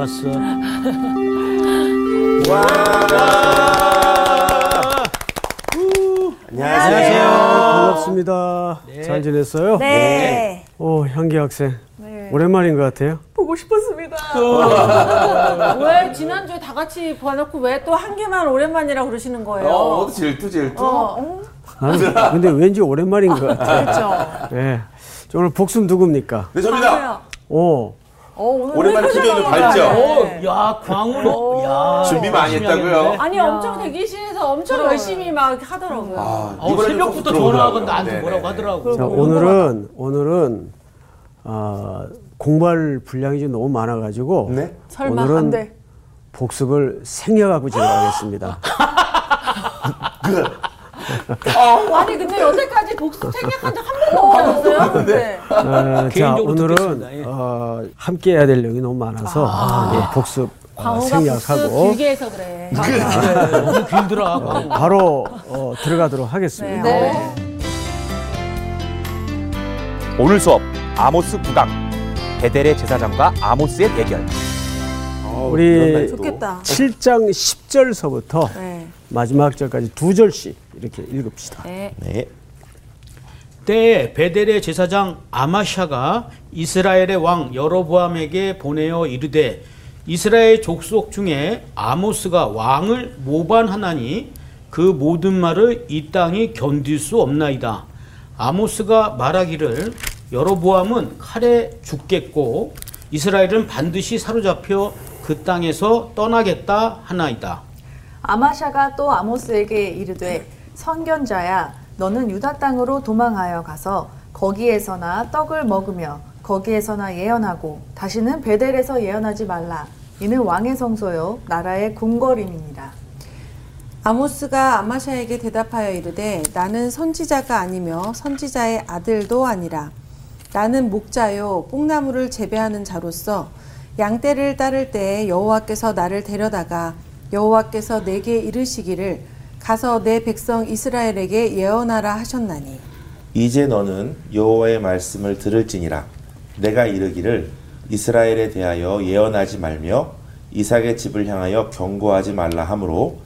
봤어. 안녕하세요. 반갑습니다. 잘 지냈어요? 네. 오, 향기 학생. 네. 오랜만인 것 같아요. 보고 싶었습니다. 왜 지난주에 다 같이 봐놓고 왜 또 한 개만 오랜만이라 그러시는 거예요? 어, 질투 질투? 어, 아니, 근데 왠지 오랜만인 것 같아요. 그렇죠. 네. 저 오늘 복순 누굽니까? 네. 맞아요. 오, 어, 오늘 오랜만에? 봐요. 오, 네. 야, 광우로. 야. 준비 많이 열심히 했다고요? 하겠네. 아니 엄청 대기실에서 엄청 열심히 막 하더라고요. 아, 어, 이번에도 새벽부터 꼭 전화하고 들어오더라고요. 나한테 네네. 뭐라고 하더라고. 자, 오늘은, 오늘은, 아, 공부할 분량이 좀 너무 많아가지고. 네? 설마 오늘은 안 돼. 복습을 생략하고 진행하겠습니다. 아니 근데 여태까지 복수 생략한 적 한 번도 없었어요? 네. 어, 자, 개인적으로 오늘은 듣겠습니다. 예. 어, 함께 해야 될 내용이 너무 많아서 예, 복습 어, 복수 생략하고 길게 해서 그래. 너무 길더라. 광우. 바로 어, 들어가도록 하겠습니다. 네. 오늘 수업 아모스 9강 베델의 제사장과 아모스의 대결 어 우, 우리 이런 날도. 좋겠다. 7장 10절서부터 네. 마지막 절까지 두 절씩 이렇게 읽읍시다. 네. 네. 때에 베델의 제사장 아마샤가 이스라엘의 왕 여로보암에게 보내어 이르되 이스라엘 족속 중에 아모스가 왕을 모반하나니 그 모든 말을 이 땅이 견딜 수 없나이다. 아모스가 말하기를 여로보암은 칼에 죽겠고 이스라엘은 반드시 사로잡혀 그 땅에서 떠나겠다 하나이다. 아마샤가 또 아모스에게 이르되 선견자야 너는 유다 땅으로 도망하여 가서 거기에서나 떡을 먹으며 거기에서나 예언하고 다시는 베델에서 예언하지 말라 이는 왕의 성소요 나라의 궁궐임이니라 아모스가 아마샤에게 대답하여 이르되 나는 선지자가 아니며 선지자의 아들도 아니라 나는 목자요 뽕나무를 재배하는 자로서 양떼를 따를 때에 여호와께서 나를 데려다가 여호와께서 내게 이르시기를 가서 내 백성 이스라엘에게 예언하라 하셨나니. 이제 너는 여호와의 말씀을 들을지니라. 내가 이르기를 이스라엘에 대하여 예언하지 말며 이삭의 집을 향하여 경고하지 말라 하므로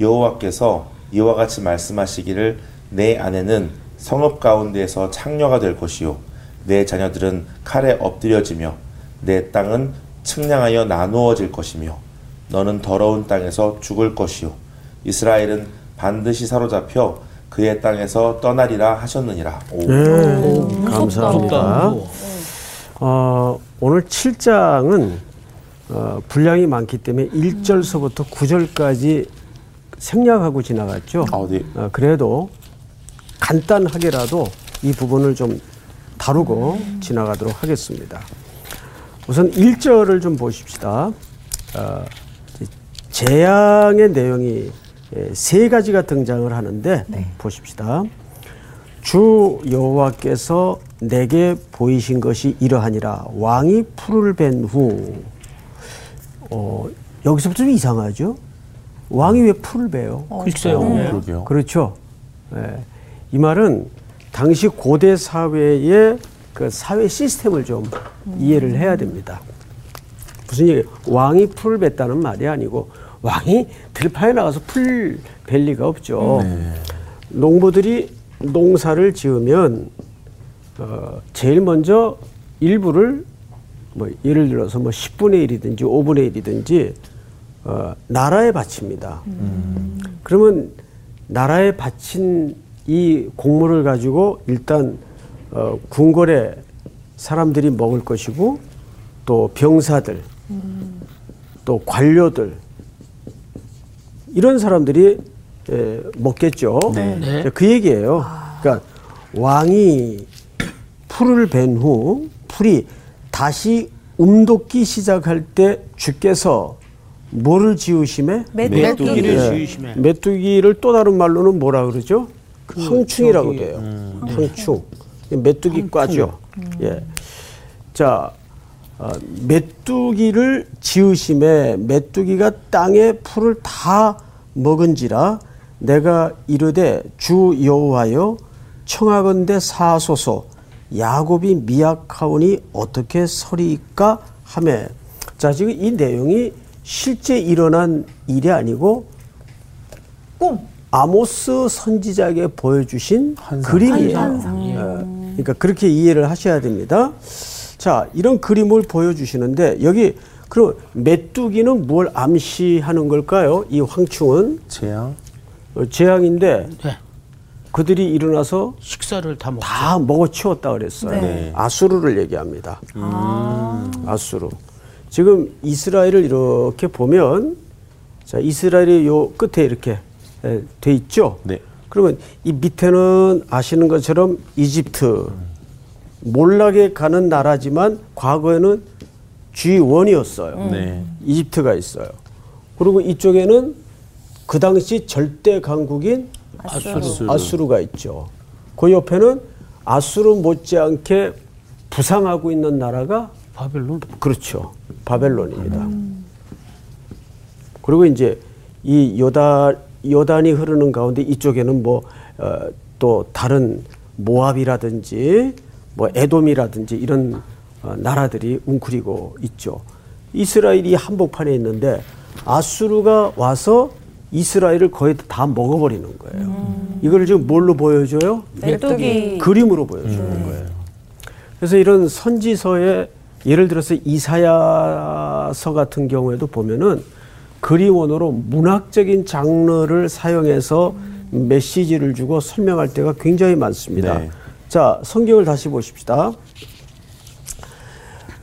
여호와께서 이와 같이 말씀하시기를 내 아내는 성읍 가운데에서 창녀가 될 것이요. 내 자녀들은 칼에 엎드려지며 내 땅은 측량하여 나누어질 것이며 너는 더러운 땅에서 죽을 것이요 이스라엘은 반드시 사로잡혀 그의 땅에서 떠나리라 하셨느니라. 오. 네, 감사합니다. 어, 오늘 7장은 어, 분량이 많기 때문에 1절서부터 9절까지 생략하고 지나갔죠. 아, 네. 어, 그래도 간단하게라도 이 부분을 좀 다루고 지나가도록 하겠습니다. 우선 1절을 좀 보십시다. 어, 재앙의 내용이 예, 세 가지가 등장을 하는데 보십시다. 주 여호와께서 내게 보이신 것이 이러하니라 왕이 풀을 벤 후 어, 여기서부터 좀 이상하죠? 왕이 왜 풀을 베요? 글쎄요. 예. 그러게요. 그렇죠. 예. 이 말은 당시 고대 사회의 그 사회 시스템을 좀 이해를 해야 됩니다. 무슨 얘기? 왕이 풀을 뱉다는 말이 아니고 왕이 들판에 나가서 풀 벨 리가 없죠. 농부들이 농사를 지으면 어, 제일 먼저 일부를 뭐 예를 들어서 뭐 10분의 1이든지 5분의 1이든지 어, 나라에 바칩니다. 그러면 나라에 바친 이 곡물을 가지고 일단 어, 궁궐에 사람들이 먹을 것이고 또 병사들 또 관료들 이런 사람들이 에, 먹겠죠. 네. 자, 그 얘기예요. 그러니까 왕이 풀을 벤 후 풀이 다시 움돋기 시작할 때 주께서 뭐를 지으심에 메뚜기를 예, 지으심에. 메뚜기를 또 다른 말로는 뭐라 그러죠? 황충이라고 저기, 돼요. 황충. 메뚜기 과죠. 예. 자, 어, 메뚜기를 지으심에 메뚜기가 땅에 풀을 다 먹은지라 내가 이르되 주 여호와여 청하건대 사소서 야곱이 미약하오니 어떻게 서리이까 하매 자, 지금 이 내용이 실제 일어난 일이 아니고 꿈. 아모스 선지자에게 보여주신 그림이에요. 어, 그러니까 그렇게 이해를 하셔야 됩니다. 자, 이런 그림을 보여주시는데 여기 그럼 메뚜기는 뭘 암시하는 걸까요? 이 황충은 재앙. 어, 재앙인데 네. 그들이 일어나서 식사를 다 먹. 다 먹어치웠다 그랬어요. 네. 아수르를 얘기합니다. 아수르. 지금 이스라엘을 이렇게 보면 자 이스라엘이 요 끝에 이렇게 에, 돼 있죠. 네. 그러면 이 밑에는 아시는 것처럼 이집트 몰락에 가는 나라지만 과거에는 G1이었어요. 네. 이집트가 있어요. 그리고 이쪽에는 그 당시 절대 강국인 아수르. 아수르가 있죠. 그 옆에는 아수르 못지않게 부상하고 있는 나라가 바벨론. 그렇죠. 바벨론입니다. 그리고 이제 이 요다 요단이 흐르는 가운데 이쪽에는 뭐또 다른 모압이라든지 뭐 에돔이라든지 이런 어, 나라들이 웅크리고 있죠. 이스라엘이 한복판에 있는데 아수르가 와서 이스라엘을 거의 다 먹어버리는 거예요. 이걸 지금 뭘로 보여줘요? 메뚜기. 그림으로 보여주는 거예요. 그래서 이런 선지서에 예를 들어서 이사야서 같은 경우에도 보면은 그림원으로 문학적인 장르를 사용해서 메시지를 주고 설명할 때가 굉장히 많습니다. 네. 자, 성경을 다시 보십시다.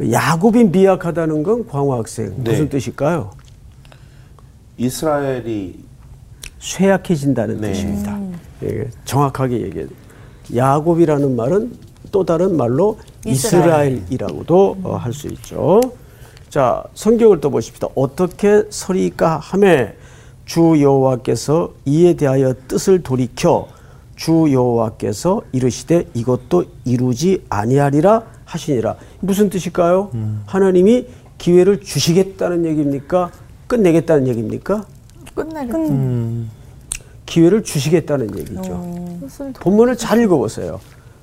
야곱이 미약하다는 건 광호 학생 네. 무슨 뜻일까요? 이스라엘이 쇠약해진다는 네. 뜻입니다. 예, 정확하게 얘기해. 야곱이라는 말은 또 다른 말로 이스라엘이라고도 어, 할수 있죠. 자, 성경을 또 보십시다. 어떻게 서리까 하매 주 여호와께서 이에 대하여 뜻을 돌이켜 주 여호와께서 이르시되 이것도 이루지 아니하리라 하시니라. 무슨 뜻일까요? 하나님이 기회를 주시겠다는 얘기입니까? 끝내겠다는 얘기입니까? 끝내겠다. 기회를 주시겠다는 얘기죠. 뜻을 본문을 잘 읽어보세요.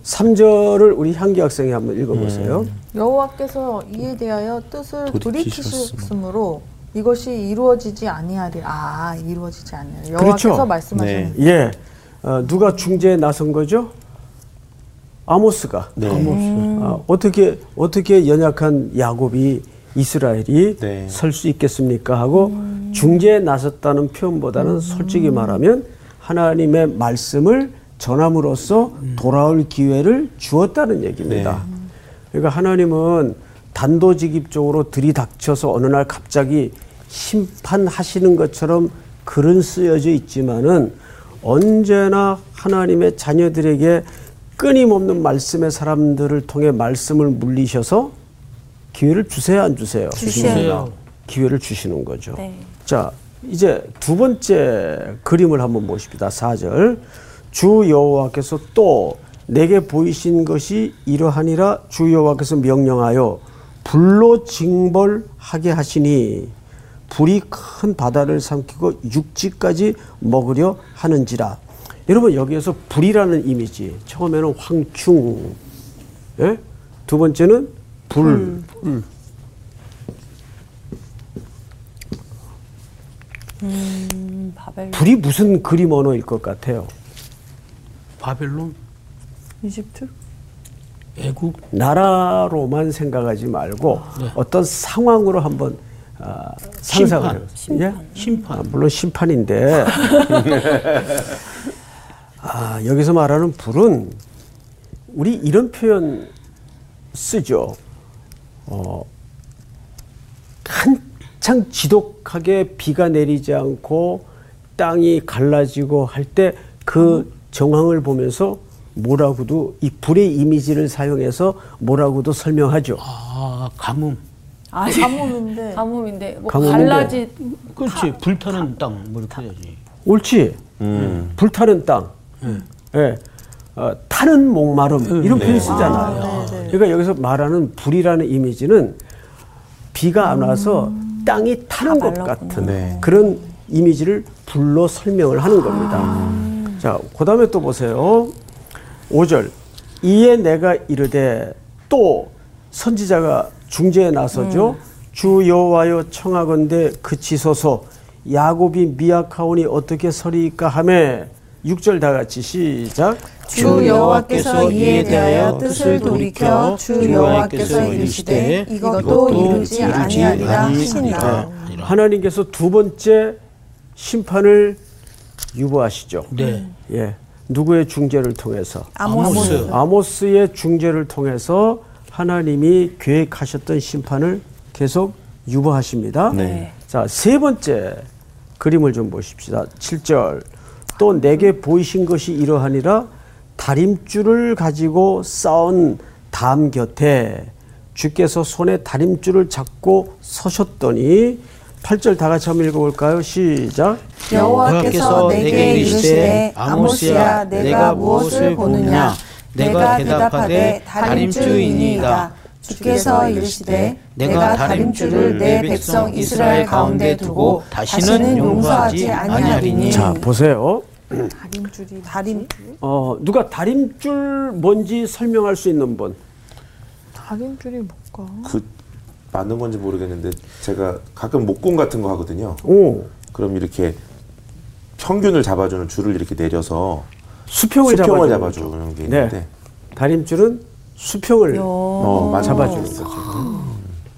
3절을 우리 향기 학생이 한번 읽어보세요. 여호와께서 이에 대하여 뜻을 돌이키셨으므로. 이것이 이루어지지 아니하리. 아 이루어지지 아니하리. 그렇죠. 여호와께서 말씀하시는. 네. 예. 어, 누가 중재에 나선 거죠? 아모스가. 네. 아, 어떻게 어떻게 연약한 야곱이 이스라엘이 네. 설수 있겠습니까? 하고 중재에 나섰다는 표현보다는 솔직히 말하면 하나님의 말씀을 전함으로써 돌아올 기회를 주었다는 얘기입니다. 그러니까 하나님은 단도직입적으로 들이닥쳐서 어느 날 갑자기 심판하시는 것처럼 글은 쓰여져 있지만은 언제나 하나님의 자녀들에게 끊임없는 말씀의 사람들을 통해 말씀을 물리셔서 기회를 주세요 안 주세요? 주세요. 기회를 주시는 거죠. 네. 자, 이제 두 번째 그림을 한번 보십니다. 4절. 주 여호와께서 또 내게 보이신 것이 이러하니라 주 여호와께서 명령하여 불로 징벌하게 하시니 불이 큰 바다를 삼키고 육지까지 먹으려 하는지라. 여러분 여기에서 불이라는 이미지 처음에는 황충, 예? 두 번째는 불. 음, 바벨론. 불이 무슨 그림 언어일 것 같아요? 바벨론. 이집트? 애국. 나라로만 생각하지 말고 네. 어떤 상황으로 한번 아, 상상을 심판. 해요. 예? 심판. 아, 물론 심판인데 아, 여기서 말하는 불은 우리 이런 표현 쓰죠. 어, 한창 지독하게 비가 내리지 않고 땅이 갈라지고 할 때 그 정황을 보면서 뭐라고도 이 불의 이미지를 사용해서 뭐라고도 설명하죠. 아 가뭄. 아, 가뭄인데 가뭄인데 뭐 가뭄인데. 갈라지 그렇지. 불타는 땅. 뭐 이렇게 해야지. 옳지. 음. 불타는 땅. 예. 어, 타는 목마름 이런 표현 쓰잖아요. 아, 네, 네. 그러니까 여기서 말하는 불이라는 이미지는 비가 안 와서 땅이 타는 것 말랐구나. 같은 네. 그런 이미지를 불로 설명을 하는 겁니다. 자, 그 다음에 또 보세요. 5절. 이에 내가 이르되 또 선지자가 중재에 나서죠. 주 여호와여 청하건대 그치소서 야곱이 미약하오니 어떻게 서리이까 하매 6절 다 같이 시작 주 여호와께서 이에 대하여 뜻을 돌이켜 주 여호와께서 이르시되 이것도 이루지 아니하리라 하시니라. 하나님께서 두 번째 심판을 유보하시죠. 네. 예. 누구의 중재를 통해서? 아모스. 아모스의 중재를 통해서 하나님이 계획하셨던 심판을 계속 유보하십니다. 네. 자, 세 번째 그림을 좀 보십시다. 7절. 또 내게 보이신 것이 이러하니라 다림줄을 가지고 싸운 담 곁에 주께서 손에 다림줄을 잡고 서셨더니 8절 다 같이 한번 읽어볼까요? 시작. 여호와께서 내게 이르시되 아모스야 내가 무엇을 보느냐 내가 대답하되 다림줄이니이다 주께서 이르시되 내가 다림줄을 내 백성 이스라엘 가운데 두고 다시는 용서하지 아니하리니 자, 보세요. 다림줄이 다림 어, 누가 다림줄 뭔지 설명할 수 있는 분? 다림줄이 뭘까? 그 맞는 건지 모르겠는데 제가 가끔 목공 같은 거 하거든요. 오, 그럼 이렇게 평균을 잡아주는 줄을 이렇게 내려서 수평을, 수평을 잡아주는 잡아주는 게 네. 있는데 다림줄은 수평을 어, 맞아. 잡아주는 거죠.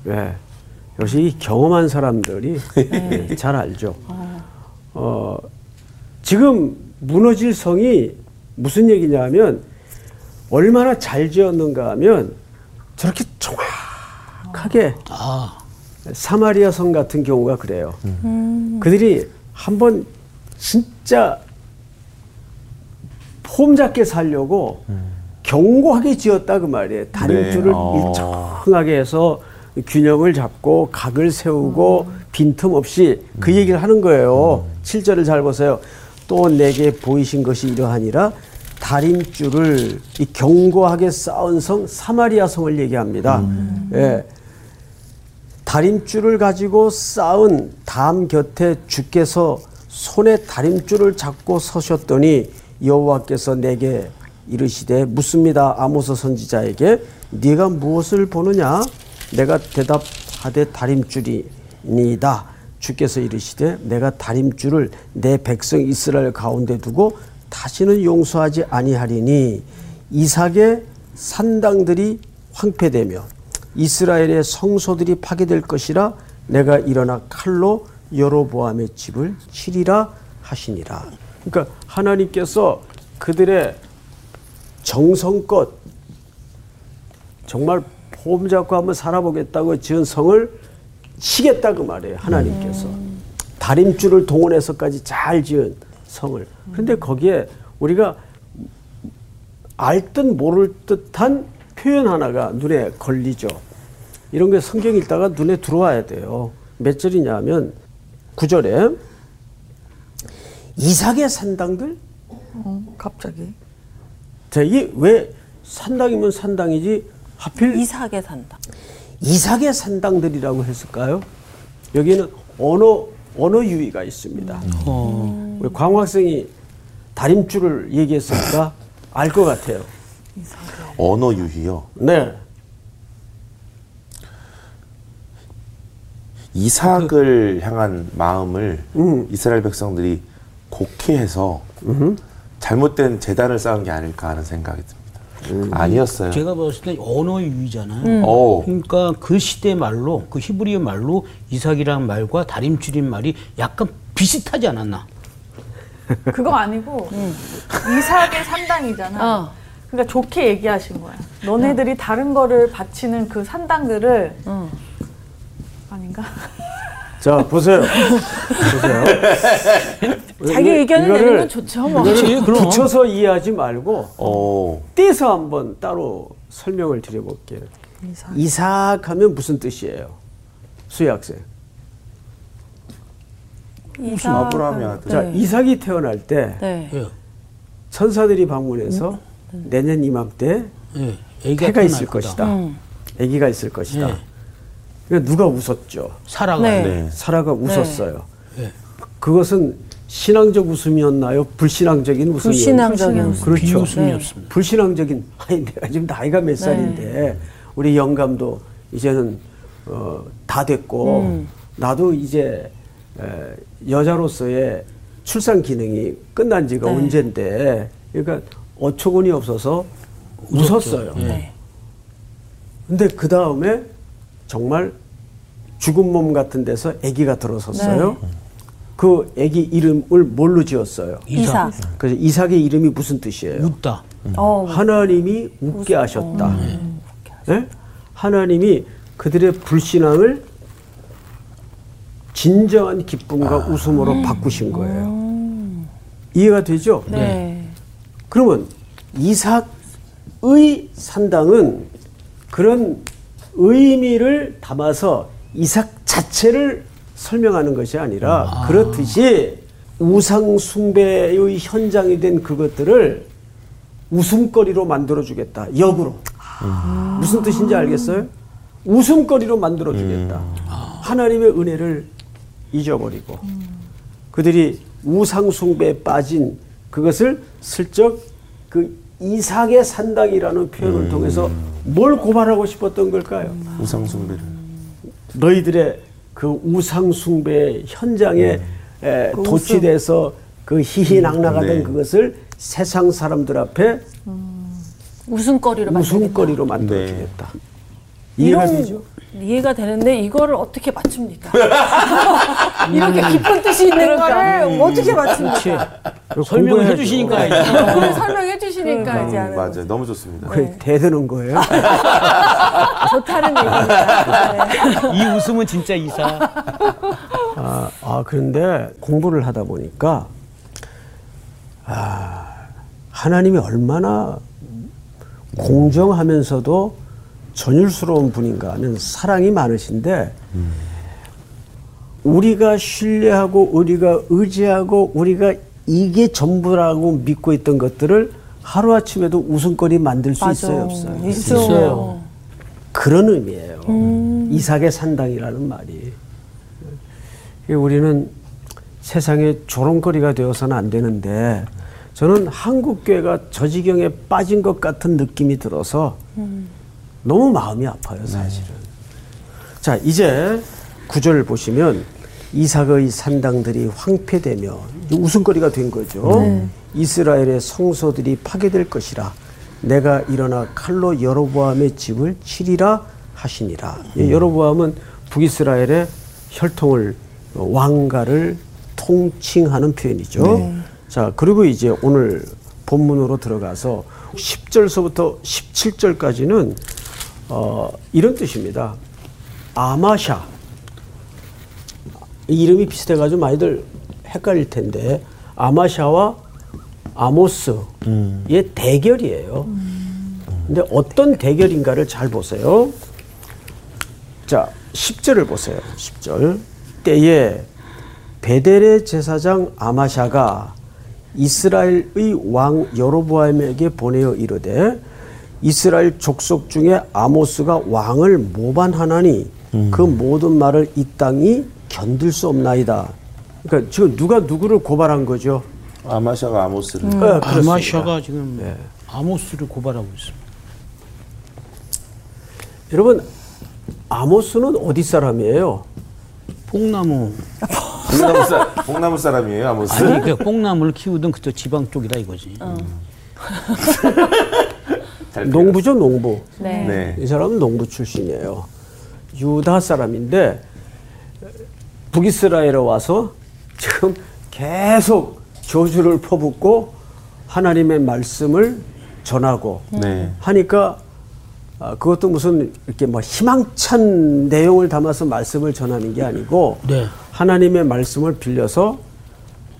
네. 역시 이 경험한 사람들이 네, 잘 알죠. 어, 지금 무너질 성이 무슨 얘기냐면 얼마나 잘 지었는가 하면 저렇게 정확 하게 아, 사마리아 성 같은 경우가 그래요. 그들이 한번 진짜 폼 잡게 살려고 견고하게 지었다 그 말이에요. 다림줄을 네. 어. 일정하게 해서 균형을 잡고 각을 세우고 빈틈없이 그 얘기를 하는 거예요. 칠 7절을 잘 보세요. 또 내게 보이신 것이 이러하니라 다림줄을 이 견고하게 쌓은 성 사마리아 성을 얘기합니다. 예. 다림줄을 가지고 쌓은 담 곁에 주께서 손에 다림줄을 잡고 서셨더니 여호와께서 내게 이르시되 묻습니다. 아모스 선지자에게 네가 무엇을 보느냐? 내가 대답하되 다림줄이니이다. 주께서 이르시되 내가 다림줄을 내 백성 이스라엘 가운데 두고 다시는 용서하지 아니하리니 이삭의 산당들이 황폐되며 이스라엘의 성소들이 파괴될 것이라 내가 일어나 칼로 여로보암의 집을 치리라 하시니라. 그러니까 하나님께서 그들의 정성껏 정말 폼 잡고 한번 살아보겠다고 지은 성을 치겠다 그 말이에요. 하나님께서 다림줄을 동원해서까지 잘 지은 성을. 그런데 거기에 우리가 알 듯 모를 듯한 표현 하나가 눈에 걸리죠. 이런 게 성경 읽다가 눈에 들어와야 돼요. 몇 절이냐면 9절에 이삭의 산당들 어, 갑자기. 자, 이게 왜 산당이면 산당이지 하필 이삭에 산다. 이삭의 산당들이라고 했을까요? 여기는 언어 언어 유의가 있습니다. 어, 우리 광학생이 다림줄을 얘기했으니까 알 것 같아요. 언어 유희요. 네. 이삭을 향한 마음을 음. 이스라엘 백성들이 곡해해서 잘못된 재단을 쌓은 게 아닐까 하는 생각이 듭니다. 아니었어요. 제가 봤을 때 언어 유희잖아요. 오. 그러니까 그 시대 말로 그 히브리어 말로 이삭이라는 말과 다림줄인 말이 약간 비슷하지 않았나? 그거 아니고 이삭의 산당이잖아. 어. 그러니까 좋게 얘기하신 거야. 너네들이 다른 거를 바치는 그 산당들을 아닌가? 자 보세요. 보세요. 자기 의견을 이거를- 내는 건 좋죠, 뭐. 그렇지, 그럼. 붙여서 이해하지 말고 오. 떼서 한번 따로 설명을 드려볼게요. 이삭. 하면 무슨 뜻이에요? 수희 학생. 무슨 아브라함의 아들. 자 이삭이 태어날 때 네. 예, 천사들이 방문해서 내년 이맘때 예. 애기가 해가 있을 거다. 것이다. 음. 아기가 있을 것이다. 네. 누가 웃었죠? 사라가 네. 네. 사라가 웃었어요. 네. 그것은 신앙적 웃음이었나요? 불신앙적인 웃음이었나요? 불신앙적인 웃음. 그렇죠. 비웃음이었습니다. 불신앙적인 아니 내가 지금 나이가 몇 살인데 우리 영감도 이제는 어, 다 됐고 나도 이제 에, 여자로서의 출산 기능이 끝난 지가 언젠데 그러니까 어처구니 없어서 웃었어요. 예. 근데 그 다음에 정말 죽은 몸 같은 데서 아기가 들어섰어요. 그 아기 이름을 뭘로 지었어요? 이삭. 그래서 이삭의 이름이 무슨 뜻이에요? 웃다. 어, 하나님이 웃게 하셨다. 예? 하나님이 그들의 불신앙을 진정한 기쁨과 웃음으로 바꾸신 거예요. 이해가 되죠? 네. 그러면 이삭의 산당은 그런 의미를 담아서 이삭 자체를 설명하는 것이 아니라 그렇듯이 우상 숭배의 현장이 된 그것들을 웃음거리로 만들어 주겠다. 역으로. 무슨 뜻인지 알겠어요? 웃음거리로 만들어 주겠다. 하나님의 은혜를 잊어버리고 그들이 우상 숭배에 빠진 그것을 슬쩍 그 이삭의 산당이라는 표현을 통해서 뭘 고발하고 싶었던 걸까요? 우상 숭배를. 너희들의 그 우상 숭배 현장에 에, 도취돼서 그 희희낙낙하던 네. 그것을 세상 사람들 앞에 웃음거리로 만들겠다. 웃음거리로 만들어 네. 주겠다. 이해가 되죠? 이해가 되는데 이거를 어떻게 맞춥니까? 이렇게 깊은 뜻이 있는 거를 어떻게 맞춥니까? 설명해 공부해야죠. 주시니까 어, 이제. 그걸 설명해 주시니까 이제 음, 하는 맞아요. 너무 좋습니다. 그게 대드는 거예요. 좋다는 얘기입니다. 네. 이 웃음은 진짜 이사. 아, 아, 그런데 공부를 하다 보니까 아, 하나님이 얼마나 공정하면서도 전율스러운 분인가 하는 사랑이 많으신데 우리가 신뢰하고 우리가 의지하고 우리가 이게 전부라고 믿고 있던 것들을 하루아침에도 웃음거리 만들 수 있어요 없어요? 있어요. 그런 의미예요. 이삭의 산당이라는 말이. 우리는 세상에 조롱거리가 되어서는 안 되는데 저는 한국 교회가 저 지경에 빠진 것 같은 느낌이 들어서 너무 마음이 아파요, 사실은. 자, 이제 구절 보시면 이삭의 산당들이 황폐되며 웃음거리가 된 거죠. 이스라엘의 성소들이 파괴될 것이라 내가 일어나 칼로 여로보암의 집을 치리라 하시니라. 이 여로보암은 북이스라엘의 혈통을 어, 왕가를 통칭하는 표현이죠. 자, 그리고 이제 오늘 본문으로 들어가서 10절서부터 17절까지는 어, 이런 뜻입니다. 아마샤. 이 이름이 비슷해가지고 많이들 헷갈릴 텐데 아마샤와 아모스의 대결이에요. 근데 어떤 대결인가를 잘 보세요. 자, 10절을 보세요. 10절. 때에 베델의 제사장 아마샤가 이스라엘의 왕 여로보암에게 보내어 이르되 이스라엘 족속 중에 아모스가 왕을 모반하나니 그 모든 말을 이 땅이 견딜 수 없나이다. 그러니까 지금 누가 누구를 고발한 거죠? 아마샤가 아모스를. 네, 그렇습니다. 아마샤가 지금 아모스를 고발하고 있습니다. 여러분 아모스는 어디 사람이에요? 뽕나무. 봉나무, 사, 봉나무 사람이에요, 아모스. 아니, 그 뽕나무를 키우던 그쪽 지방 쪽이다 이거지. 잘 농부죠, 농부. 네. 네. 이 사람은 농부 출신이에요. 유다 사람인데 북이스라엘에 와서 지금 계속 저주를 퍼붓고 하나님의 말씀을 전하고 네. 하니까 아, 그것도 무슨 이렇게 뭐 희망찬 내용을 담아서 말씀을 전하는 게 아니고 네. 하나님의 말씀을 빌려서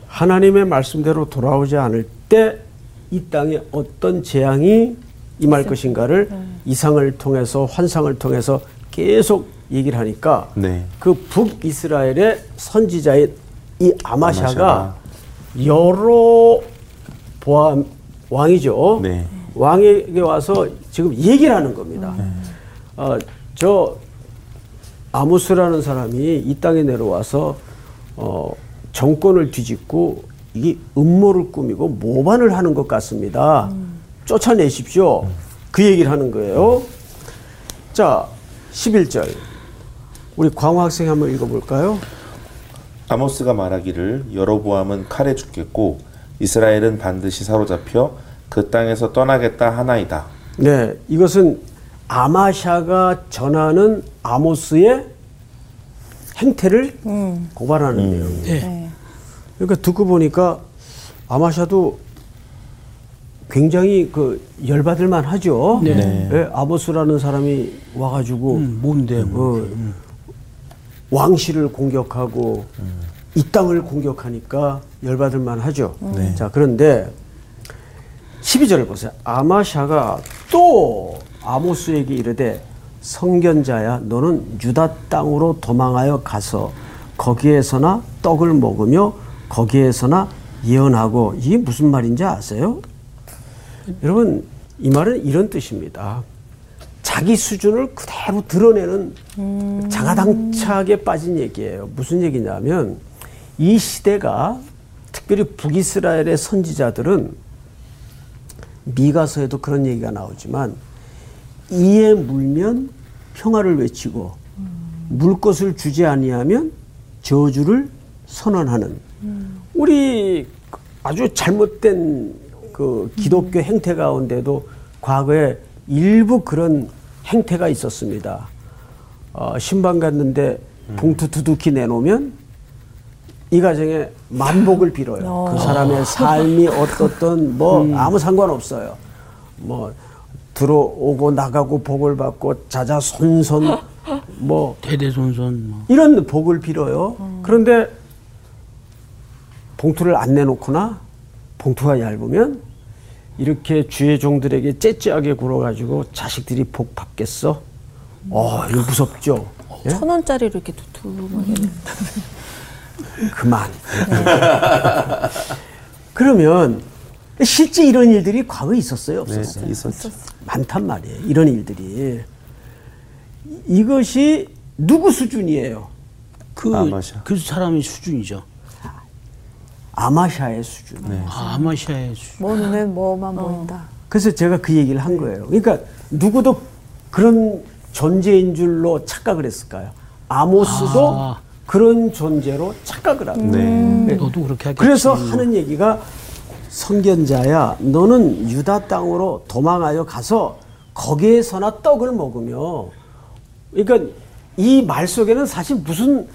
하나님의 말씀대로 돌아오지 않을 때 이 땅에 어떤 재앙이 임할 것인가를 이상을 통해서 환상을 통해서 계속 얘기를 하니까 네. 그 북이스라엘의 선지자의 이 아마샤가 아마샤가. 여러 보암 왕이죠. 네. 왕에게 와서 지금 얘기를 하는 겁니다. 어, 저 아모스라는 사람이 이 땅에 내려와서 어, 정권을 뒤집고 이게 음모를 꾸미고 모반을 하는 것 같습니다. 쫓아내십시오. 그 얘기를 하는 거예요. 자, 11절. 우리 광호 학생 한번 읽어볼까요? 아모스가 말하기를 여로보암은 칼에 죽겠고 이스라엘은 반드시 사로잡혀 그 땅에서 떠나겠다 하나이다. 네, 이것은 아마샤가 전하는 아모스의 행태를 고발하는 내용이에요. 그러니까 듣고 보니까 아마샤도 굉장히 그 열받을 만 하죠. 네. 예, 아모스라는 사람이 와가지고 음, 뭔데? 뭐. 어, 왕실을 공격하고 이 땅을 공격하니까 열받을 만 하죠. 자 그런데 12절을 보세요. 아마샤가 또 아모스에게 이르되 성견자야 너는 유다 땅으로 도망하여 가서 거기에서나 떡을 먹으며 거기에서나 예언하고 이게 무슨 말인지 아세요? 여러분 이 말은 이런 뜻입니다. 자기 수준을 그대로 드러내는 자가당착에 빠진 얘기예요. 무슨 얘기냐면 이 시대가 특별히 북이스라엘의 선지자들은 미가서에도 그런 얘기가 나오지만 이에 물면 평화를 외치고 물 것을 주지 아니하면 저주를 선언하는 우리 아주 잘못된 그 기독교 행태 가운데도 과거에 일부 그런 행태가 있었습니다. 어, 신방 갔는데 봉투 두둑히 내놓으면 이 가정에 만복을 빌어요. 그 사람의 삶이 어떻든 뭐 아무 상관없어요. 뭐 들어오고 나가고 복을 받고 자자손손 뭐 대대손손 뭐. 이런 복을 빌어요. 그런데 봉투를 안 내놓거나 봉투가 얇으면 이렇게 주의 종들에게 째째하게 굴어가지고 자식들이 복 받겠어? 어, 이거 무섭죠. 예? 천 원짜리로 이렇게 두툼하게. 그만. 그러면 실제 이런 일들이 과거에 있었어요, 네, 없었어요? 있었죠. 많단 말이에요. 이런 일들이. 이것이 누구 수준이에요? 그, 아마샤. 그 사람의 수준이죠. 아마샤의 수준. 아, 아마샤의 수준. 뭐 눈엔 뭐만 보인다. 그래서 제가 그 얘기를 한 거예요. 그러니까 누구도 그런 존재인 줄로 착각을 했을까요? 아모스도 아. 그런 존재로 착각을 하고. 네. 너도 그렇게 하겠지. 그래서 하는 얘기가 선견자야, 너는 유다 땅으로 도망하여 가서 거기에서나 떡을 먹으며, 그러니까 이 말 속에는 사실 무슨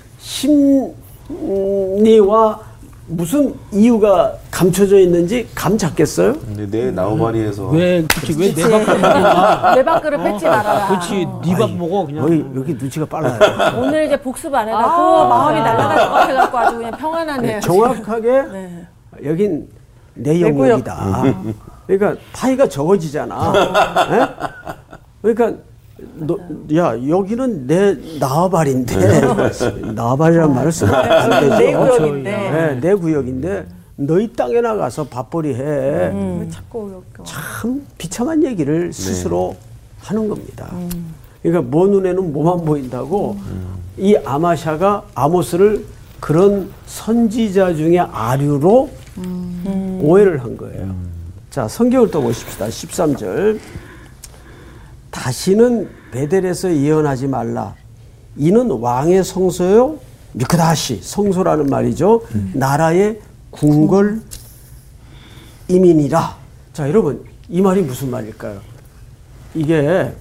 심리와 무슨 이유가 감춰져 있는지 감 잡겠어요? 근데 내 나우바리에서 왜, 그치, 왜내밥 먹냐? 내 밥그릇 뺏지 말아라. 그렇지, 네 밥 먹어, 그냥. 여기, 여기 눈치가 빨라요. 오늘 이제 복습 안 해갖고 마음이 날아갈 것 같아갖고 아주 그냥 평안하네요. 정확하게 여긴 내 영역이다. 그러니까 파이가 적어지잖아. 예? 그러니까 너, 야 여기는 내 나와발인데 나와발이라는 말을 쓰면 안 되죠. 내 구역인데. 네, 내 구역인데 너희 땅에 나가서 밥벌이 해. 왜 자꾸 이렇게. 참 비참한 얘기를 스스로 하는 겁니다. 그러니까 뭐 눈에는 뭐만 보인다고 이 아마샤가 아모스를 그런 선지자 중에 아류로 오해를 한 거예요. 자, 성경을 또 보십시다. 13절. 다시는 베델에서 예언하지 말라. 이는 왕의 성소요. 미크다시 성소라는 말이죠. 나라의 궁궐 이민이라. 자, 여러분, 이 말이 무슨 말일까요? 이게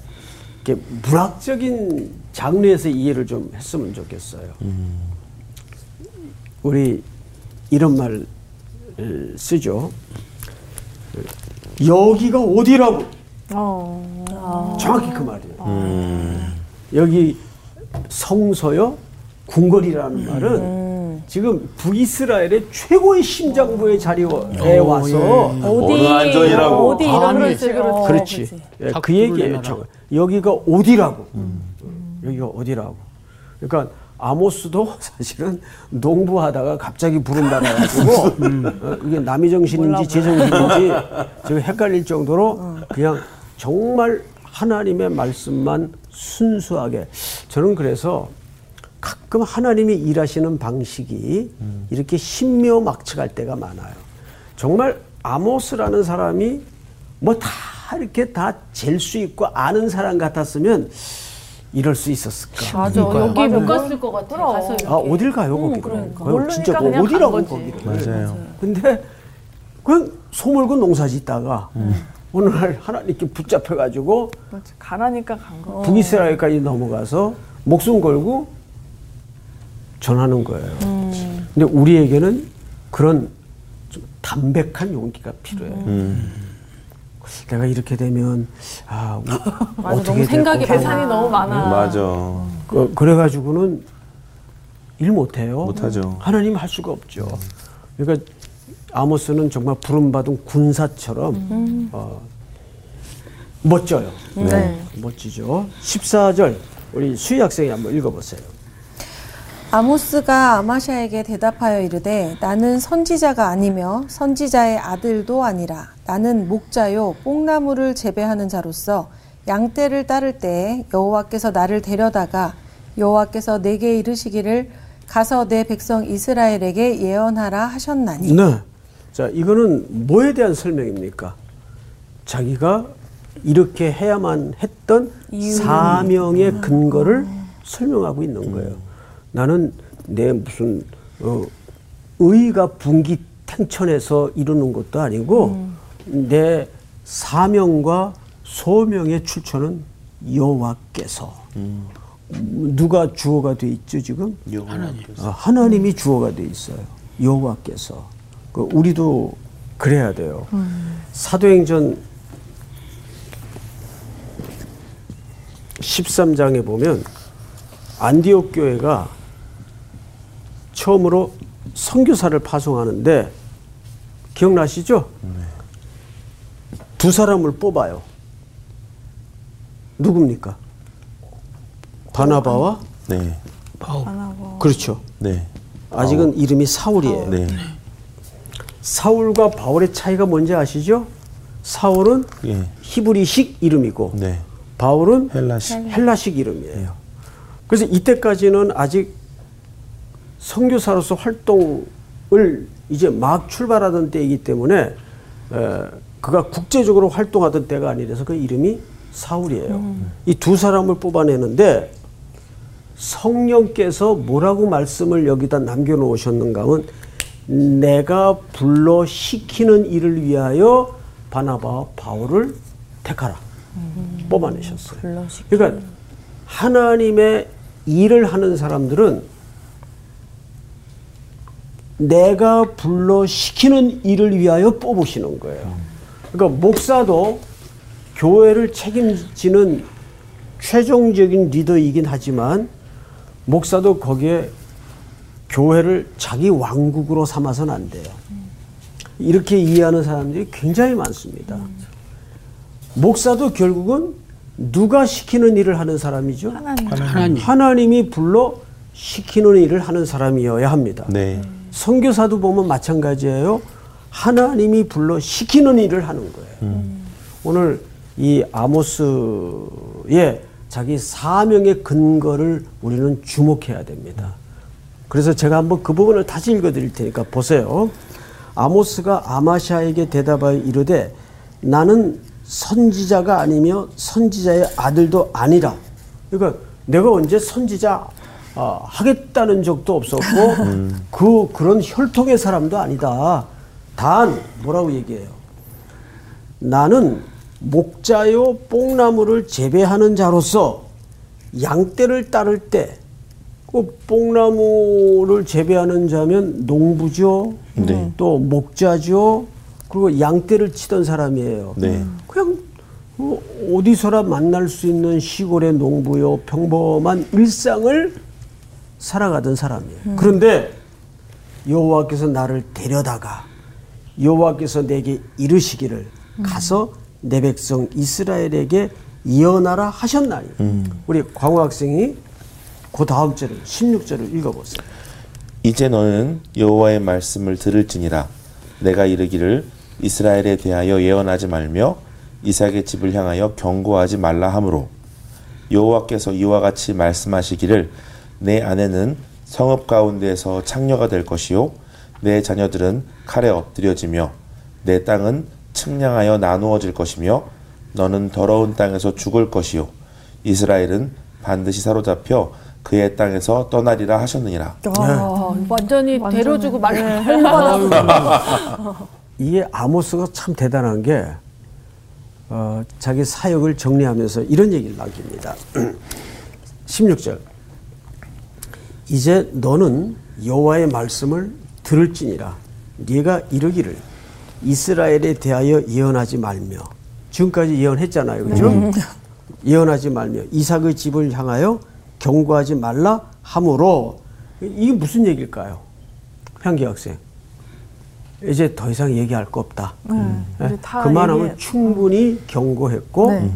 이렇게 문학적인 장르에서 이해를 좀 했으면 좋겠어요. 우리 이런 말 쓰죠. 여기가 어디라고? 정확히 그 말이에요. 여기 성서요, 궁궐이라는 말은 지금 북이스라엘의 최고의 심장부의 자리에 와서 어느 안전이라고. 어디 이런 걸 쓰고. 그렇지. 예, 그 얘기예요. 여기가 어디라고. 여기가 어디라고. 그러니까 아모스도 사실은 농부하다가 갑자기 부름 받아가지고 어, 이게 남의 정신인지 제 정신인지 지금 헷갈릴 정도로 그냥 정말 하나님의 말씀만 순수하게 저는 그래서 가끔 하나님이 일하시는 방식이 이렇게 신묘막측할 때가 많아요. 정말 아모스라는 사람이 뭐 다 이렇게 다 잴 수 있고 아는 사람 같았으면 이럴 수 있었을까? 맞아. 여기 못 갔을 것 같아. 가서 이렇게. 아 어딜 가요? 그러니까. 진짜 모르니까 뭐 그냥 어디라고 간 거지. 거기를? 맞아요. 근데 그냥 소몰고 농사 짓다가 어느 날 하나님께 붙잡혀 가지고 맞아. 가라니까 간 거. 북이스라엘까지 넘어가서 목숨 걸고 전하는 거예요. 근데 우리에게는 그런 좀 담백한 용기가 필요해요. 내가 이렇게 되면 아 우- 맞아, 어떻게 너무 될 생각이 거고. 계산이 너무 많아. 맞아. 그, 그래가지고는 일 못해요. 못하죠. 하나님 할 수가 없죠. 그러니까 아모스는 정말 부름받은 군사처럼 어, 멋져요. 네. 멋지죠. 14절 우리 수희 학생이 한번 읽어보세요. 아모스가 아마샤에게 대답하여 이르되 나는 선지자가 아니며 선지자의 아들도 아니라 나는 목자요 뽕나무를 재배하는 자로서 양떼를 따를 때에 여호와께서 나를 데려다가 여호와께서 내게 이르시기를 가서 내 백성 이스라엘에게 예언하라 하셨나니 네. 자, 이거는 뭐에 대한 설명입니까? 자기가 이렇게 해야만 했던 사명의 근거를 설명하고 있는 거예요. 나는 내 무슨 어, 의가 분기 탱천해서 이루는 것도 아니고 내 사명과 소명의 출처는 여호와께서 누가 주어가 돼 있죠 지금? 하나님. 아, 하나님이 주어가 돼 있어요. 여호와께서. 그 우리도 그래야 돼요. 사도행전 13장에 보면 안디옥 교회가 처음으로 선교사를 파송하는데 기억나시죠? 두 사람을 뽑아요. 누굽니까? 바나바와 네. 그렇죠. 네. 아직은 이름이 사울이에요. 네. 사울과 바울의 차이가 뭔지 아시죠? 사울은 예. 히브리식 이름이고 네. 바울은 헬라식. 헬라식 이름이에요. 그래서 이때까지는 아직 선교사로서 활동을 이제 막 출발하던 때이기 때문에 에, 그가 국제적으로 활동하던 때가 아니라서 그 이름이 사울이에요. 이두 사람을 뽑아내는데 성령께서 뭐라고 말씀을 여기다 남겨놓으셨는가 하면 내가 불러 시키는 일을 위하여 바나바와 바울을 택하라 뽑아내셨어요. 그러니까 하나님의 일을 하는 사람들은 내가 불러 시키는 일을 위하여 뽑으시는 거예요. 그러니까 목사도 교회를 책임지는 최종적인 리더이긴 하지만 목사도 거기에 교회를 자기 왕국으로 삼아서는 안 돼요. 이렇게 이해하는 사람들이 굉장히 많습니다. 목사도 결국은 누가 시키는 일을 하는 사람이죠? 하나님. 하나님이 불러 시키는 일을 하는 사람이어야 합니다. 네. 선교사도 보면 마찬가지예요. 하나님이 불러 시키는 일을 하는 거예요. 오늘 이 아모스의 자기 사명의 근거를 우리는 주목해야 됩니다. 그래서 제가 한번 그 부분을 다시 읽어드릴 테니까 보세요. 아모스가 아마샤에게 대답하여 이르되 나는 선지자가 아니며 선지자의 아들도 아니라. 그러니까 내가 언제 선지자 아, 하겠다는 적도 없었고 그 그런 혈통의 사람도 아니다. 단 뭐라고 얘기해요? 나는 목자요 뽕나무를 재배하는 자로서 양떼를 따를 때, 그 뽕나무를 재배하는 자면 농부죠. 네. 또 목자죠. 그리고 양떼를 치던 사람이에요. 네. 그냥 어, 어디서나 만날 수 있는 시골의 농부요 평범한 일상을 살아가던 사람이에요. 그런데 여호와께서 나를 데려다가 여호와께서 내게 이르시기를 가서 내 백성 이스라엘에게 예언하라 하셨나니. 우리 광호 학생이 그 다음 절을 16절을 읽어보세요. 이제 너는 여호와의 말씀을 들을지니라. 내가 이르기를 이스라엘에 대하여 예언하지 말며 이삭의 집을 향하여 경고하지 말라 하므로 여호와께서 이와 같이 말씀하시기를 내 아내는 성읍 가운데에서 창녀가 될 것이요 내 자녀들은 칼에 엎드려지며 내 땅은 측량하여 나누어질 것이며 너는 더러운 땅에서 죽을 것이요 이스라엘은 반드시 사로잡혀 그의 땅에서 떠나리라 하셨느니라. 아, 완전히 완전히. 대로주고 말 네. 받았어. 이게 아모스가 참 대단한 게 어, 자기 사역을 정리하면서 이런 얘기를 남깁니다. 16절. 이제 너는 여호와의 말씀을 들을지니라. 네가 이르기를 이스라엘에 대하여 예언하지 말며 지금까지 예언했잖아요. 그죠? 예언하지 말며 이삭의 집을 향하여 경고하지 말라 함으로 이게 무슨 얘기일까요? 향기 학생. 이제 더 이상 얘기할 거 없다. 예? 이제 다 그만하면 얘기해. 충분히 경고했고 네.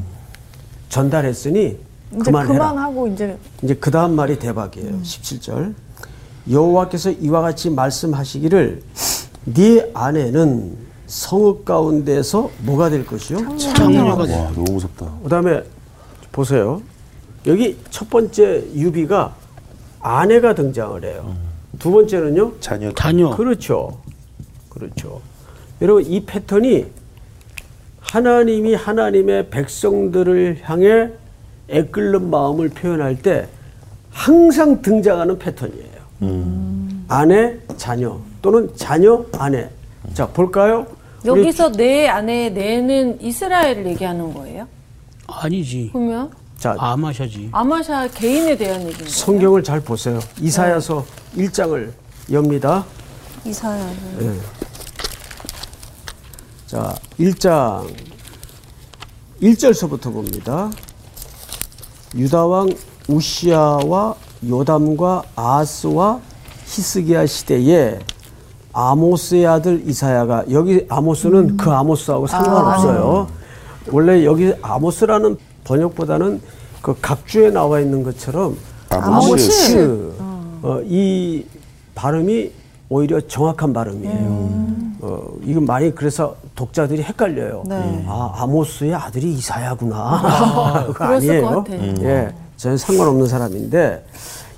전달했으니 그만해라. 그만하고 이제 이제 그 다음 말이 대박이에요. 17절. 여호와께서 이와 같이 말씀하시기를 네 아내는 성읍 가운데서 뭐가 될 것이요? 장녀가 돼. 와 너무 무섭다. 그다음에 보세요. 여기 첫 번째 유비가 아내가 등장을 해요. 두 번째는요? 자녀 자녀. 그렇죠. 그렇죠. 여러분 이 패턴이 하나님이 하나님의 백성들을 향해 애끓는 마음을 표현할 때 항상 등장하는 패턴이에요. 아내, 자녀 또는 자녀, 아내. 자 볼까요? 여기서 내 안에 내는 이스라엘을 얘기하는 거예요? 아니지. 그러면 자 아마샤지. 아마샤 개인에 대한 얘기인 거예요? 성경을 잘 보세요. 이사야서 1장을 엽니다. 이사야는 예. 자, 1장 1절서부터 봅니다. 유다 왕 우시아와 요담과 아스와 히스기야 시대에 아모스의 아들 이사야가 여기 아모스는 그 아모스하고 상관없어요. 원래 여기 아모스라는 번역보다는 그 각주에 나와 있는 것처럼 아모스. 아모스 어, 이 발음이 오히려 정확한 발음이에요. 어, 이건 많이 그래서 독자들이 헷갈려요. 네. 아, 아모스의 아들이 이사야구나. 그거 그랬을 아니에요. 것 같아. 예, 전혀 상관없는 사람인데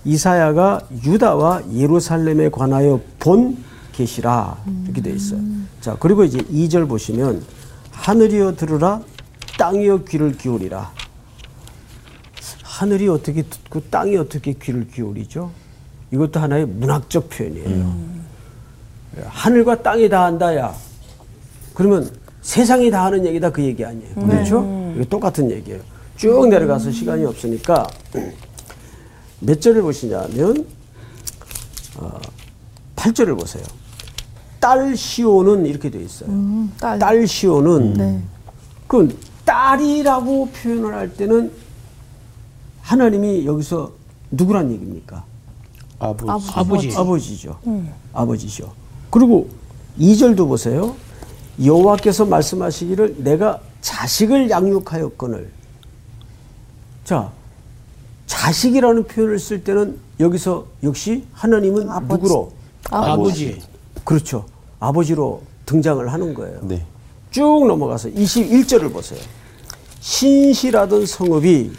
이사야가 유다와 예루살렘에 관하여 본 계시라 이렇게 돼 있어요. 자, 그리고 이제 2절 보시면 하늘이여 들으라 땅이여 귀를 기울이라. 하늘이 어떻게 듣고 땅이 어떻게 귀를 기울이죠? 이것도 하나의 문학적 표현이에요. 하늘과 땅이 다 한다야. 그러면 세상이 다 하는 얘기다 그 얘기 아니에요. 그렇죠? 이거 똑같은 얘기예요. 쭉 내려가서 시간이 없으니까 몇 절을 보시냐면 어, 8절을 보세요. 딸 시오는 이렇게 돼 있어요. 음, 딸. 딸 시오는 네. 그 딸이라고 표현을 할 때는 하나님이 여기서 누구란 얘기입니까? 아버지. 아버지. 아버지죠. 아버지죠. 그리고 2절도 보세요. 여호와께서 말씀하시기를 내가 자식을 양육하였거늘. 자, 자식이라는 표현을 쓸 때는 여기서 역시 하나님은 누구로? 아버지. 그렇죠. 아버지로 등장을 하는 거예요. 네. 쭉 넘어가서 21절을 보세요. 신실하던 성읍이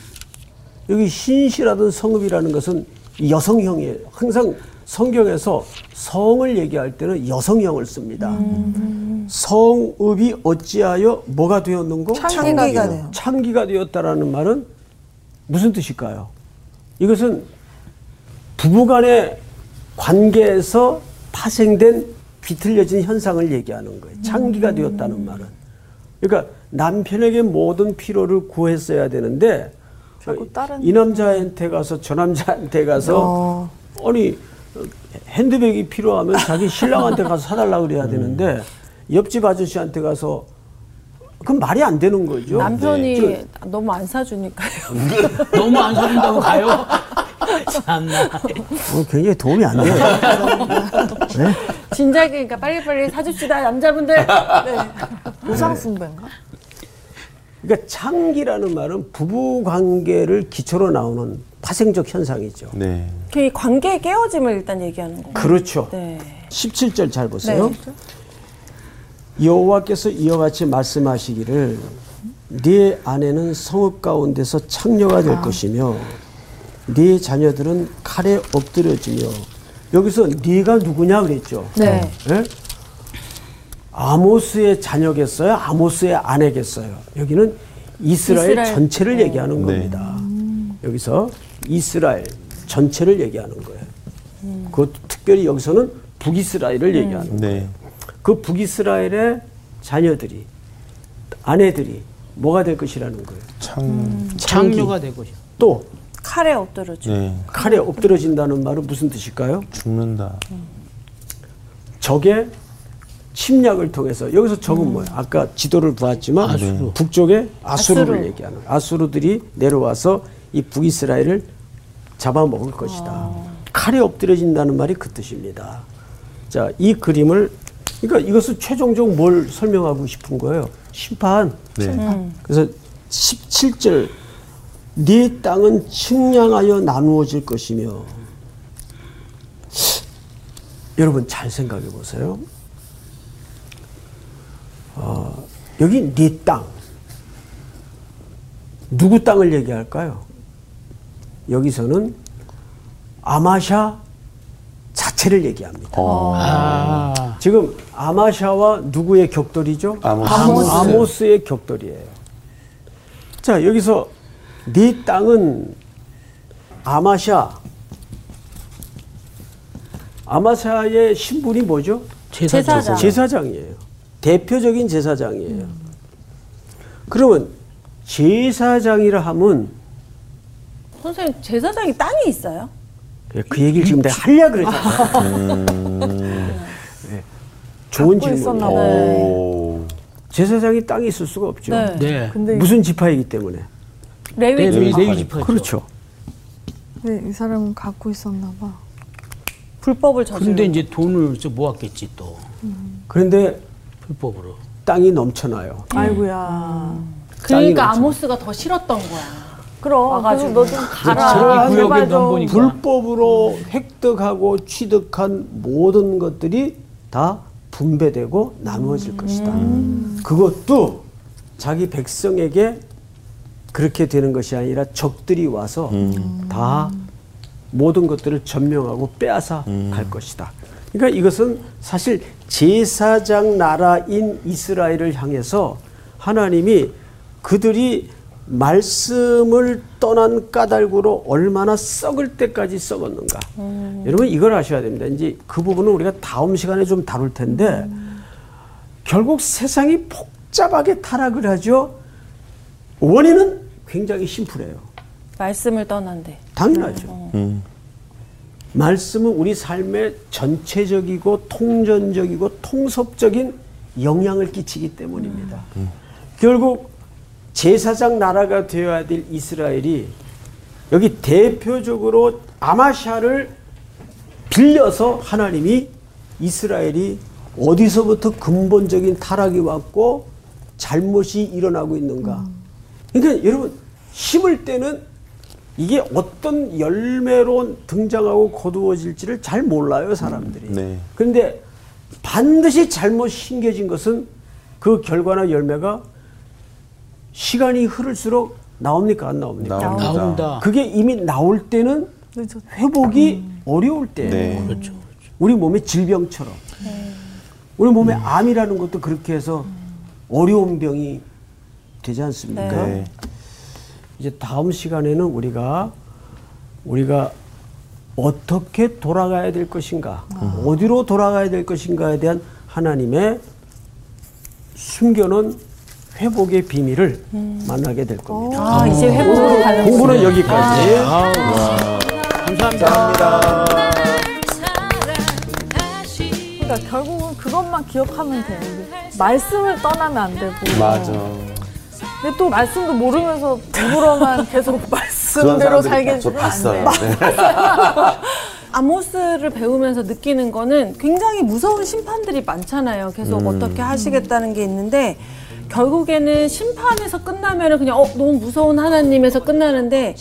여기 신실하던 성읍이라는 것은 여성형이에요. 항상 성경에서 성을 얘기할 때는 여성형을 씁니다. 성읍이 어찌하여 뭐가 되었는고? 창기가 돼요. 창기가 되었다라는 말은 무슨 뜻일까요? 이것은 부부간의 관계에서 파생된 비틀려진 현상을 얘기하는 거예요. 창기가 되었다는 말은. 그러니까 남편에게 모든 필요를 구했어야 되는데 이 남자한테 가서 저 남자한테 가서 아니 핸드백이 필요하면 자기 신랑한테 가서 사달라 그래야 되는데 옆집 아저씨한테 가서 그건 말이 안 되는 거죠. 남편이 너무 안 사주니까요. 너무 안 사준다고 가요? 참나. 어, 굉장히 도움이 안 돼요. 네? 진작에 그러니까 빨리빨리 사줍시다 남자분들. 네. 우상 숭배인가? 그러니까 창기라는 말은 부부 관계를 기초로 나오는 파생적 현상이죠. 네. 그 관계의 깨어짐을 일단 얘기하는 거예요. 그렇죠. 네. 17절 잘 보세요. 여호와께서 이와 같이 말씀하시기를 네 아내는 성읍 가운데서 창녀가 될 것이며 네 자녀들은 칼에 엎드려지며 여기서 네가 누구냐 그랬죠. 네. 예? 아모스의 자녀겠어요? 아모스의 아내겠어요? 여기는 이스라엘, 이스라엘. 전체를 네. 얘기하는 네. 겁니다. 여기서 이스라엘 전체를 얘기하는 거예요. 그 특별히 여기서는 북이스라엘을 얘기하는 거예요. 네. 그 북이스라엘의 자녀들이 아내들이 뭐가 될 것이라는 거예요. 참. 창녀가 되고 싶어. 또 칼에 엎드려줘. 네. 칼에 엎드러진다는 말은 무슨 뜻일까요? 죽는다. 적의 침략을 통해서 여기서 적은 뭐예요? 아까 지도를 보았지만 아수르. 북쪽에 아수르를 아수르. 얘기하는. 아수르들이 내려와서 이 북이스라엘을 잡아먹을 것이다. 칼에 엎드려진다는 말이 그 뜻입니다. 자, 이 그림을 그러니까 이것은 최종적으로 뭘 설명하고 싶은 거예요? 심판. 네. 그래서 17절 네 땅은 측량하여 나누어질 것이며 여러분 잘 생각해 보세요. 어, 여기 네 땅. 누구 땅을 얘기할까요? 여기서는 아마샤 자체를 얘기합니다. 아, 지금 아마샤와 누구의 격돌이죠? 아모스. 아모스. 의 격돌이에요. 자, 여기서 네 땅은 아마샤. 아마샤의 신분이 뭐죠? 제사장. 제사장이에요. 대표적인 제사장이에요. 그러면 제사장이라 하면 선생님 제사장이 땅이 있어요? 그 얘기를 지금 내가 하려고 그랬잖아요. 네. 좋은 갖고 있었나 질문이에요. 봐요. 오. 제사장이 땅이 있을 수가 없죠. 네. 네. 무슨 지파이기 때문에. 레위 네, 레위 레위 지파. 그렇죠. 네, 이 사람은 갖고 있었나 봐. 불법을 저지르. 근데 이제 돈을 좀 모았겠지 또 그런데 불법으로. 땅이 넘쳐나요. 아이고야. 그러니까 땅이 아모스가 더 싫었던 거야. 그럼 와가지고. 너좀 가라. 자기 구역에도 제발 안 좀. 불법으로 획득하고 취득한 모든 것들이 다 분배되고 나누어질 것이다. 그것도 자기 백성에게 그렇게 되는 것이 아니라 적들이 와서 다 모든 것들을 점령하고 빼앗아 갈 것이다. 그러니까 이것은 사실 제사장 나라인 이스라엘을 향해서 하나님이 그들이 말씀을 떠난 까닭으로 얼마나 썩을 때까지 썩었는가. 여러분 이걸 아셔야 됩니다. 이제 그 부분은 우리가 다음 시간에 좀 다룰 텐데 결국 세상이 복잡하게 타락을 하죠. 원인은 굉장히 심플해요. 말씀을 떠난대. 당연하죠. 음. 말씀은 우리 삶에 전체적이고 통전적이고 통섭적인 영향을 끼치기 때문입니다. 결국 제사장 나라가 되어야 될 이스라엘이 여기 대표적으로 아마샤를 빌려서 하나님이 이스라엘이 어디서부터 근본적인 타락이 왔고 잘못이 일어나고 있는가. 그러니까 여러분 심을 때는 이게 어떤 열매로 등장하고 거두어질지를 잘 몰라요 사람들이. 네. 그런데 반드시 잘못 심겨진 것은 그 결과나 열매가 시간이 흐를수록 나옵니까 안 나옵니까? 나옵니다. 나온다. 그게 이미 나올 때는 회복이 어려울 때예요. 네. 그렇죠. 우리 몸의 질병처럼. 우리 몸에 암이라는 것도 그렇게 해서 어려운 병이 되지 않습니까? 네. 이제 다음 시간에는 우리가 우리가 어떻게 돌아가야 될 것인가, 어디로 돌아가야 될 것인가에 대한 하나님의 숨겨놓은 회복의 비밀을 만나게 될 겁니다. 아 이제 회복으로 가는 공부는 여기까지. 감사합니다. 그러니까 결국은 그것만 기억하면 돼. 이게 말씀을 떠나면 안 되고. 맞아. 근데 또 말씀도 모르면서 입으로만 계속 말씀대로 살게 저 봤어요. 돼. 네. 아모스를 배우면서 느끼는 거는 굉장히 무서운 심판들이 많잖아요. 계속 어떻게 하시겠다는 게 있는데 결국에는 심판에서 끝나면은 그냥 어 너무 무서운 하나님에서 끝나는데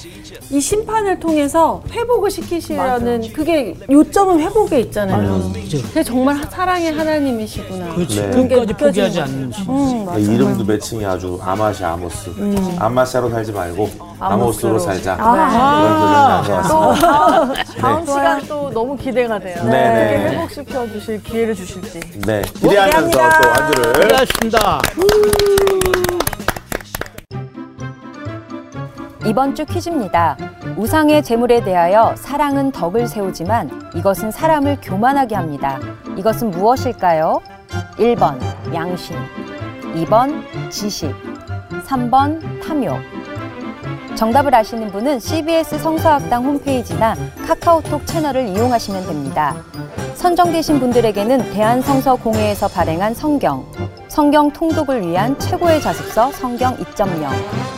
이 심판을 통해서 회복을 시키시려는 그게 요점은 회복에 있잖아요. 그게 정말 하- 사랑의 하나님이시구나. 그렇지. 네. 그런 게 끝까지 포기하지 않는 신. 음, 맞아. 이름도 매칭이 아주 아마시 아모스. 아마샤로 살지 말고 아모스로 살자. 아. 그런 결론이. 또 다음 시간 또 너무 기대가 돼요. 네 네. 어떻게 회복시켜 주실 기회를 주실지. 네. 기대하면서 또 한 주를 고맙습니다. 이번 주 퀴즈입니다. 우상의 재물에 대하여 사랑은 덕을 세우지만 이것은 사람을 교만하게 합니다. 이것은 무엇일까요? 1번 양심, 2번 지식, 3번 탐욕. 정답을 아시는 분은 CBS 성서학당 홈페이지나 카카오톡 채널을 이용하시면 됩니다. 선정되신 분들에게는 대한성서공회에서 발행한 성경, 성경 통독을 위한 최고의 자습서 성경 2.0,